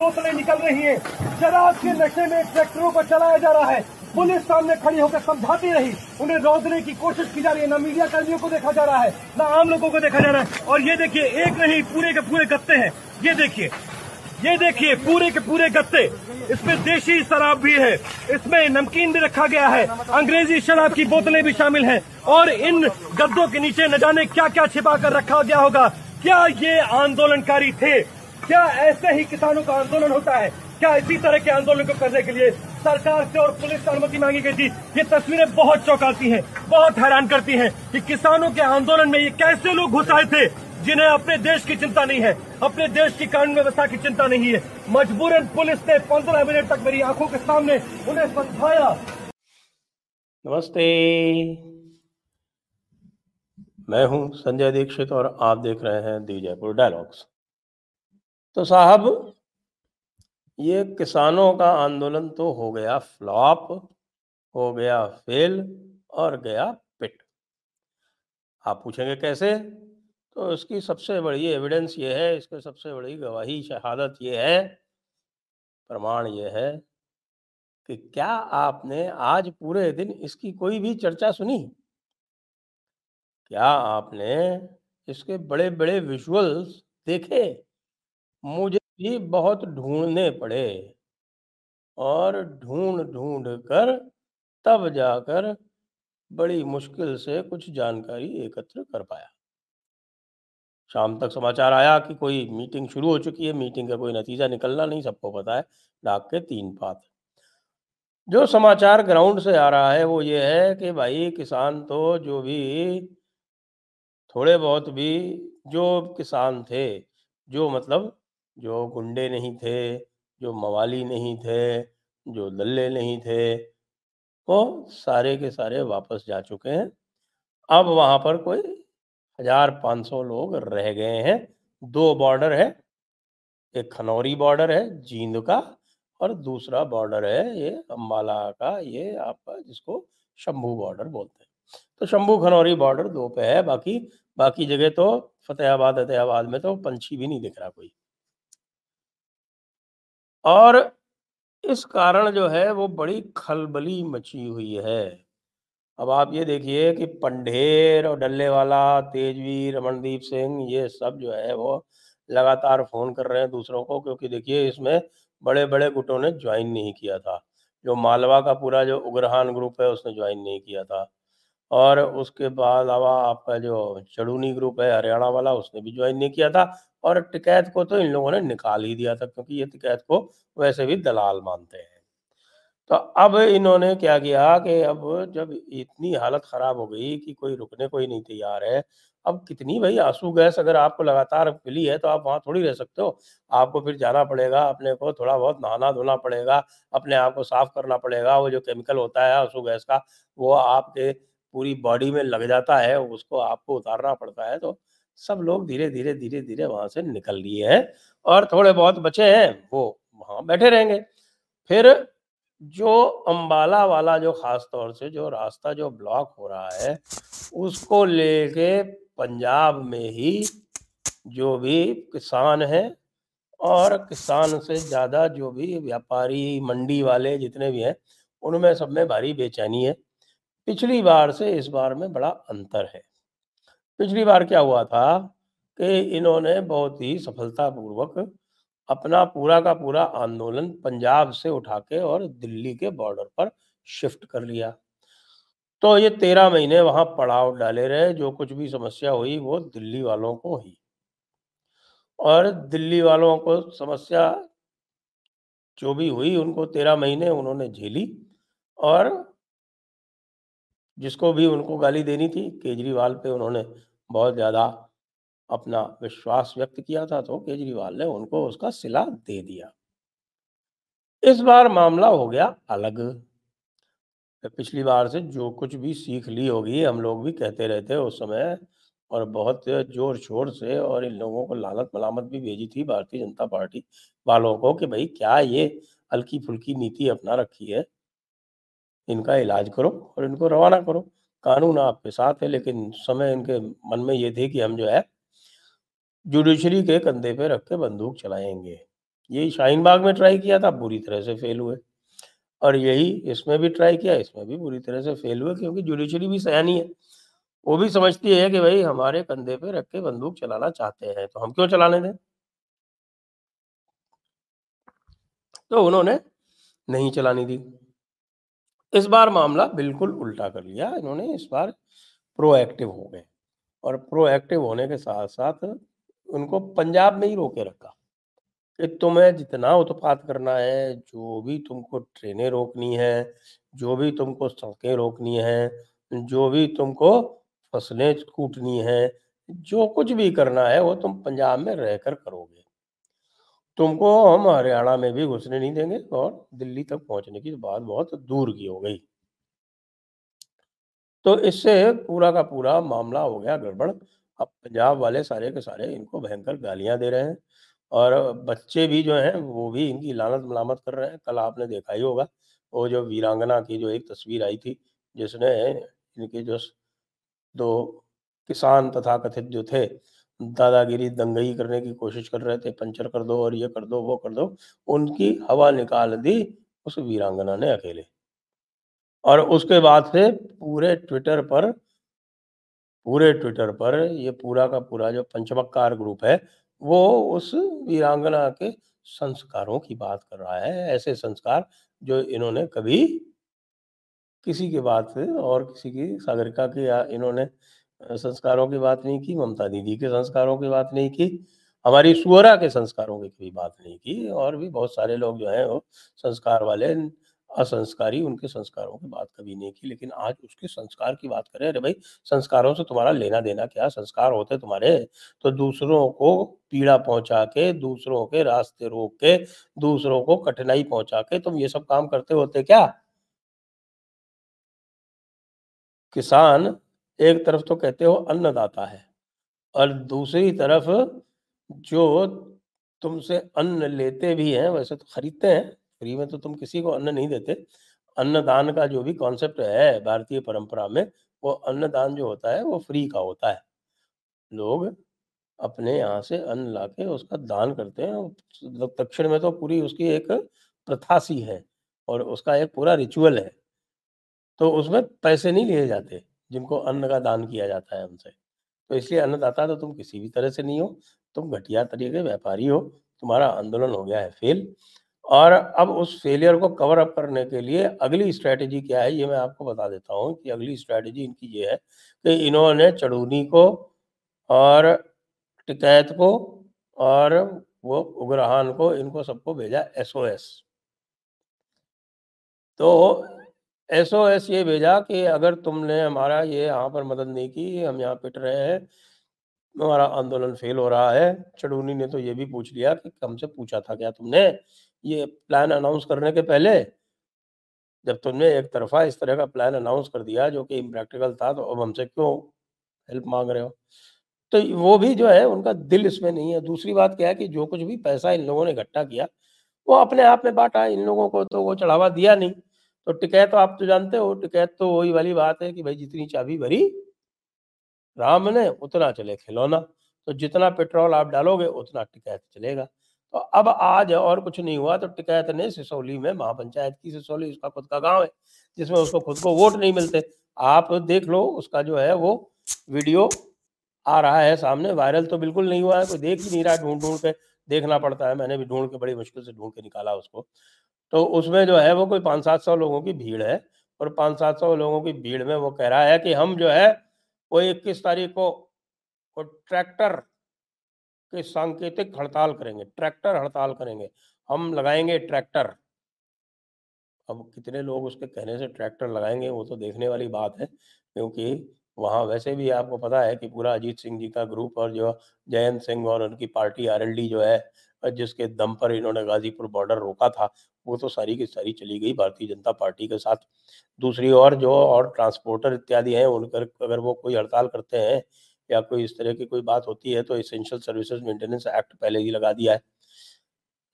बोतलें निकल रही हैं। शराब के नशे में ट्रैक्टरों पर चलाया जा रहा है। पुलिस सामने खड़ी होकर समझाती रही। उन्हें रोकने की कोशिश की जा रही है। न मीडिया कर्मियों को देखा जा रहा है, न आम लोगों को देखा जा रहा है। और ये देखिए, एक नहीं, पूरे के पूरे गत्ते हैं। ये देखिए ये देखिए, पूरे के पूरे गत्ते। इसमें देशी शराब भी है। इसमें नमकीन भी रखा गया है। अंग्रेज़ी शराब की बोतलें भी शामिल हैं। और इन गद्दों के नीचे न जाने क्या क्या छिपा कर रखा गया होगा। क्या ये आंदोलनकारी थे? क्या ऐसे ही किसानों का आंदोलन होता है? क्या इसी तरह के आंदोलन को करने के लिए सरकार से और पुलिस से अनुमति मांगी गई थी? ये तस्वीरें बहुत चौंकाती हैं, बहुत हैरान करती हैं कि किसानों के आंदोलन में ये कैसे लोग घुस आए थे, जिन्हें अपने देश की चिंता नहीं है, अपने देश की कानून व्यवस्था की चिंता नहीं है। मजबूरन पुलिस ने पंद्रह मिनट तक मेरी आँखों के सामने उन्हें समझाया। नमस्ते। मैं हूँ संजय दीक्षित और आप देख रहे हैं दी जयपुर डायलॉग्स। तो साहब, ये किसानों का आंदोलन तो हो गया फ्लॉप, हो गया फेल और गया पिट। आप पूछेंगे कैसे? तो इसकी सबसे बड़ी एविडेंस ये है, इसकी सबसे बड़ी गवाही, शहादत ये है, प्रमाण ये है कि क्या आपने आज पूरे दिन इसकी कोई भी चर्चा सुनी? क्या आपने इसके बड़े बड़े विजुअल्स देखे? मुझे भी बहुत ढूँढने पड़े और ढूंढ ढूंढ कर तब जाकर बड़ी मुश्किल से कुछ जानकारी एकत्र कर पाया। शाम तक समाचार आया कि कोई मीटिंग शुरू हो चुकी है। मीटिंग का कोई नतीजा निकलना नहीं, सबको पता है, डाक के तीन पात। जो समाचार ग्राउंड से आ रहा है, वो ये है कि भाई किसान तो जो भी थोड़े बहुत भी, जो किसान थे, जो मतलब जो गुंडे नहीं थे, जो मवाली नहीं थे, जो लल्ले नहीं थे, वो सारे के सारे वापस जा चुके हैं। अब वहाँ पर कोई हज़ार पाँच सौ लोग रह गए हैं। दो बॉर्डर है, एक खनौरी बॉर्डर है, जींद का, और दूसरा बॉर्डर है, ये अम्बाला का, ये आपका जिसको शंभू बॉर्डर बोलते हैं। तो शंभू खनौरी बॉर्डर दो पे है, बाकी बाकी जगह तो फतेहाबाद फतेहाबाद में तो पंछी भी नहीं दिख रहा कोई। और इस कारण जो है वो बड़ी खलबली मची हुई है। अब आप ये देखिए कि पंडेर और डल्ले वाला तेजवीर, रमनदीप सिंह ये सब जो है वो लगातार फ़ोन कर रहे हैं दूसरों को, क्योंकि देखिए इसमें बड़े बड़े गुटों ने ज्वाइन नहीं किया था। जो मालवा का पूरा जो उग्रहान ग्रुप है उसने ज्वाइन नहीं किया था। और उसके बाद अलावा आपका जो चड़ूनी ग्रुप है, हरियाणा वाला, उसने भी ज्वाइन नहीं किया था और टिकैत को तो इन लोगों ने निकाल ही दिया था क्योंकि ये टिकैत को वैसे भी दलाल मानते हैं। तो अब इन्होंने क्या किया कि अब जब इतनी हालत खराब हो गई कि कोई रुकने को ही नहीं तैयार है, अब कितनी भाई आँसू गैस अगर आपको लगातार मिली है तो आप वहाँ थोड़ी रह सकते हो। आपको फिर जाना पड़ेगा, अपने को थोड़ा बहुत नहाना धोना पड़ेगा, अपने आप को साफ़ करना पड़ेगा, वो जो केमिकल होता है आँसू गैस का, वो आपके पूरी बॉडी में लग जाता है, उसको आपको उतारना पड़ता है तो सब लोग धीरे धीरे धीरे धीरे वहाँ से निकल लिए हैं और थोड़े बहुत बचे हैं, वो वहाँ बैठे रहेंगे। फिर जो अंबाला वाला जो खास तौर से जो रास्ता जो ब्लॉक हो रहा है, उसको लेके पंजाब में ही जो भी किसान है और किसान से ज़्यादा जो भी व्यापारी मंडी वाले जितने भी हैं, उनमें सब में भारी बेचैनी है। पिछली बार से इस बार में बड़ा अंतर है। पिछली बार क्या हुआ था कि इन्होंने बहुत ही सफलतापूर्वक अपना पूरा का पूरा आंदोलन पंजाब से उठा के और दिल्ली के बॉर्डर पर शिफ्ट कर लिया। तो ये तेरह महीने वहाँ पड़ाव डाले रहे, जो कुछ भी समस्या हुई वो दिल्ली वालों को ही और दिल्ली वालों को समस्या जो भी हुई उनको तेरह महीने उन्होंने झेली और जिसको भी उनको गाली देनी थी, केजरीवाल पे उन्होंने बहुत ज़्यादा अपना विश्वास व्यक्त किया था तो केजरीवाल ने उनको उसका सिला दे दिया। इस बार मामला हो गया अलग। पिछली बार से जो कुछ भी सीख ली होगी, हम लोग भी कहते रहते उस समय, और बहुत ज़ोर शोर से और इन लोगों को लालत मलामत भी भेजी थी भारतीय जनता पार्टी वालों को कि भाई, क्या ये हल्की फुल्की नीति अपना रखी है? इनका इलाज करो और इनको रवाना करो। कानून आपके साथ है, लेकिन समय इनके मन में ये थे कि हम जो है जुडिशरी के कंधे पे रख के बंदूक चलाएँगे। यही शाहीन बाग में ट्राई किया था, बुरी तरह से फेल हुए। और यही इसमें भी ट्राई किया, इसमें भी बुरी तरह से फेल हुए, क्योंकि जुडिशरी भी सयानी है। वो भी समझती है कि भाई हमारे कंधे पे रख के बंदूक चलाना चाहते हैं तो हम क्यों चलाने दें? तो उन्होंने नहीं चलानी दी इस बार मामला बिल्कुल उल्टा कर लिया। इन्होंने इस बार प्रोएक्टिव हो गए और प्रोएक्टिव होने के साथ साथ उनको पंजाब में ही रोके रखा कि तुम्हें जितना उत्पात करना है, जो भी तुमको ट्रेनें रोकनी है, जो भी तुमको सड़कें रोकनी है, जो भी तुमको फ़सलें कूटनी है, जो कुछ भी करना है, वो तुम पंजाब में रहकर करोगे। तुमको हम हरियाणा में भी घुसने नहीं देंगे और दिल्ली तक पहुँचने की बात बहुत दूर की हो गई। तो इससे पूरा का पूरा मामला हो गया गड़बड़। अब पंजाब वाले सारे के सारे इनको भयंकर गालियाँ दे रहे हैं और बच्चे भी जो हैं, वो भी इनकी लानत मलामत कर रहे हैं। कल आपने देखा ही होगा, वो जो वीरांगना की जो एक तस्वीर आई थी, जिसने इनके जो दो किसान तथा कथित जो थे दादागिरी, दंगई करने की कोशिश कर रहे थे, पंचर कर दो और ये कर दो, वो कर दो, उनकी हवा निकाल दी उस वीरांगना ने अकेले। और उसके बाद से पूरे ट्विटर पर, पूरे ट्विटर पर ये पूरा का पूरा जो पंचमक्कार ग्रुप है, वो उस वीरांगना के संस्कारों की बात कर रहा है। ऐसे संस्कार जो इन्होंने कभी किसी के बात और किसी की सागरिका की या इन्होंने संस्कारों की बात नहीं की, ममता दीदी के संस्कारों की बात नहीं की, हमारी सुअरा के संस्कारों की कभी बात नहीं की, और भी बहुत सारे लोग जो हैं वो संस्कार वाले, असंस्कारी उनके संस्कारों की बात कभी नहीं की, लेकिन आज उसके संस्कार की बात करें, अरे भाई, संस्कारों से तुम्हारा लेना देना क्या, संस्कार होते तुम्हारे तो दूसरों को पीड़ा पहुँचा के, दूसरों के रास्ते रोक के, दूसरों को कठिनाई पहुँचा के, तुम ये सब काम करते होते क्या? किसान एक तरफ़ तो कहते हो अन्नदाता है और दूसरी तरफ़ जो तुमसे अन्न लेते भी हैं, वैसे तो खरीदते हैं, फ्री में तो तुम किसी को अन्न नहीं देते। अन्नदान का जो भी कॉन्सेप्ट है भारतीय परंपरा में, वो अन्नदान जो होता है, वो फ्री का होता है। लोग अपने यहाँ से अन्न ला के उसका दान करते हैं दक्षिण में तो पूरी उसकी एक प्रथा सी है और उसका एक पूरा रिचुअल है। तो उसमें पैसे नहीं लिए जाते। जिनको अन्न का दान किया जाता है उनसे। तो इसलिए अन्नदाता तो तुम किसी भी तरह से नहीं हो, तुम घटिया तरीके व्यापारी हो, तुम्हारा आंदोलन हो गया है फेल। और अब उस फेलियर को कवर अप करने के लिए अगली स्ट्रैटेजी क्या है, ये मैं आपको बता देता हूँ कि अगली स्ट्रैटेजी इनकी ये है कि इन्होंने चढ़ूनी को और टिकैत को और वो उग्रहान को, इनको सबको भेजा एसओएस। तो एसओएस ये भेजा कि अगर तुमने हमारा ये यहाँ पर मदद नहीं की हम यहाँ पिट रहे हैं, हमारा आंदोलन फेल हो रहा है। चढ़ूनी ने तो ये भी पूछ लिया कि हमसे पूछा था क्या तुमने? ये प्लान अनाउंस करने के पहले जब तुमने एक तरफा इस तरह का प्लान अनाउंस कर दिया जो कि इम्प्रैक्टिकल था तो अब हमसे क्यों हेल्प मांग रहे हो? तो वो भी जो है, उनका दिल इसमें नहीं है। दूसरी बात क्या है कि जो कुछ भी पैसा इन लोगों ने इकट्ठा किया, वो अपने आप में बांटा। इन लोगों को तो वो चढ़ावा दिया नहीं। तो टिकैत तो आप तो जानते हो, टिकैत तो वही वाली बात है कि भाई जितनी चाबी भरी, राम ने उतना चले खिलौना। तो जितना पेट्रोल आप डालोगे, उतना टिकैत चलेगा। तो अब आज और कुछ नहीं हुआ तो टिकैत ने सिसौली में महापंचायत की सिसौली, उसका खुद का गाँव है, जिसमें उसको खुद को वोट नहीं मिलते। आप देख लो, उसका जो है वो वीडियो आ रहा है सामने, वायरल तो बिल्कुल नहीं हुआ है, कोई देख ही नहीं रहा ढूंढ ढूंढ के। देखना पड़ता है। मैंने भी ढूंढ के, बड़ी मुश्किल से ढूंढ के निकाला उसको। तो उसमें जो है वो कोई पाँच सात सौ लोगों की भीड़ है और पाँच सात सौ लोगों की भीड़ में वो कह रहा है कि हम जो है वो इक्कीस तारीख को, वो ट्रैक्टर की सांकेतिक हड़ताल करेंगे, ट्रैक्टर हड़ताल करेंगे। हम लगाएँगे ट्रैक्टर। अब कितने लोग उसके कहने से ट्रैक्टर लगाएँगे वो तो देखने वाली बात है, क्योंकि वहाँ वैसे भी आपको पता है कि पूरा अजीत सिंह जी का ग्रुप और जो जयंत सिंह और उनकी पार्टी आरएलडी जो है जिसके दम पर इन्होंने गाजीपुर बॉर्डर रोका था, वो तो सारी की सारी चली गई भारतीय जनता पार्टी के साथ। दूसरी ओर जो और ट्रांसपोर्टर इत्यादि हैं उनकर अगर वो कोई हड़ताल करते हैं या कोई इस तरह की कोई बात होती है तो इसेंशियल सर्विसेज़ मेंटेनेंस एक्ट पहले ही लगा दिया है।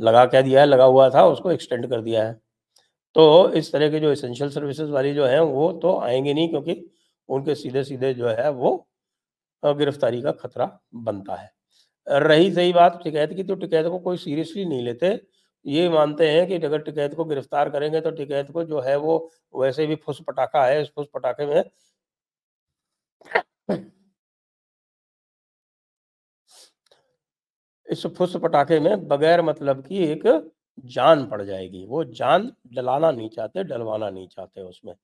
लगा क्या दिया है? लगा हुआ था, उसको एक्सटेंड कर दिया है। तो इस तरह के जो इसेंशियल सर्विसेज़ वाली जो है, वो तो आएँगे नहीं क्योंकि उनके सीधे सीधे जो है वो गिरफ्तारी का खतरा बनता है। रही सही बात, टिकैत की तो टिकैत को कोई सीरियसली नहीं लेते। ये मानते हैं कि अगर टिकैत को गिरफ़्तार करेंगे तो टिकैत को जो है वो वैसे भी फुस पटाखा है, इस फुस पटाखे में इस फुस पटाखे में बगैर मतलब की एक जान पड़ जाएगी। वो जान डलाना नहीं चाहते, डलवाना नहीं चाहते उसमें।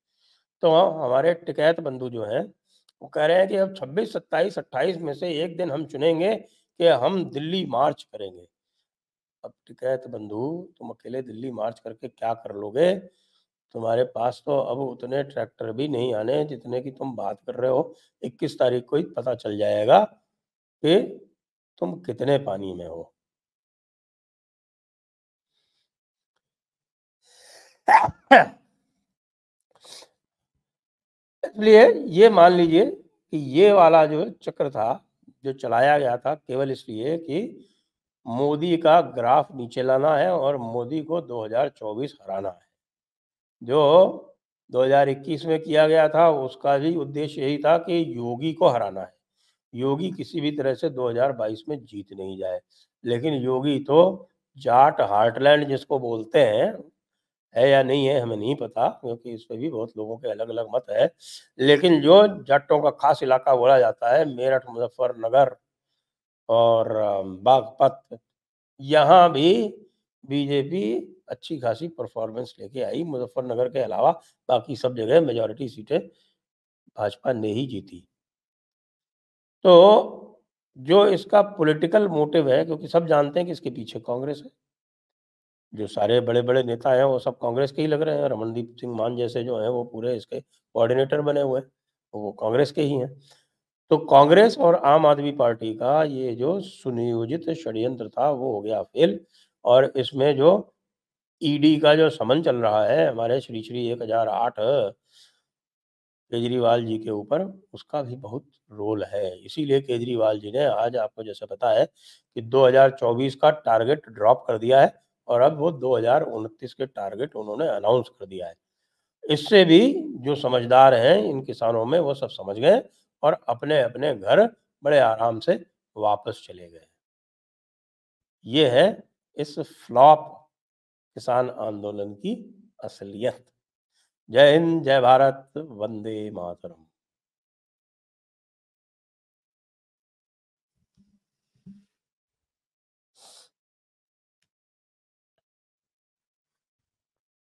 तो हमारे टिकैत बंधु जो हैं वो कह रहे हैं कि अब 26, 27, 28 में से एक दिन हम चुनेंगे कि हम दिल्ली मार्च करेंगे। अब टिकैत बंधु तुम अकेले दिल्ली मार्च करके क्या कर लोगे? तुम्हारे पास तो अब उतने ट्रैक्टर भी नहीं आने जितने की तुम बात कर रहे हो। 21 तारीख को ही पता चल जाएगा कि तुम कितने पानी में हो। इसलिए ये मान लीजिए कि ये वाला जो चक्र था, जो चलाया गया था, केवल इसलिए कि मोदी का ग्राफ नीचे लाना है और मोदी को 2024 हराना है। जो 2021 में किया गया था, उसका भी उद्देश्य यही था कि योगी को हराना है। योगी किसी भी तरह से 2022 में जीत नहीं जाए। लेकिन योगी तो जाट हार्टलैंड जिसको बोलते हैं है या नहीं है, हमें नहीं पता, क्योंकि इस पर भी बहुत लोगों के अलग अलग मत है। लेकिन जो जट्टों का खास इलाका बोला जाता है, मेरठ, मुजफ्फरनगर और बागपत, यहाँ भी बीजेपी अच्छी खासी परफॉर्मेंस लेके आई। मुजफ्फरनगर के अलावा बाकी सब जगह मेजोरिटी सीटें भाजपा ने ही जीती। तो जो इसका पॉलिटिकल मोटिव है, क्योंकि सब जानते हैं कि इसके पीछे कांग्रेस है। जो सारे बड़े-बड़े नेता हैं वो सब कांग्रेस के ही लग रहे हैं। रमनदीप सिंह मान जैसे जो हैं वो पूरे इसके कोऑर्डिनेटर बने हुए हैं, वो कांग्रेस के ही हैं। तो कांग्रेस और आम आदमी पार्टी का ये जो सुनियोजित षड्यंत्र था वो हो गया फेल और इसमें जो ईडी का जो समन चल रहा है हमारे श्री श्री 1008 केजरीवाल जी के ऊपर उसका भी बहुत रोल है। इसीलिए केजरीवाल जी ने आज आपको जैसे पता है कि 2024 का टारगेट ड्रॉप कर दिया है और अब वो दो हज़ार उनतीस के टारगेट उन्होंने अनाउंस कर दिया है। इससे भी जो समझदार हैं, इन किसानों में वो सब समझ गए और अपने अपने घर बड़े आराम से वापस चले गए। ये है इस फ्लॉप किसान आंदोलन की असलियत। जय हिंद, जय भारत, वंदे मातरम।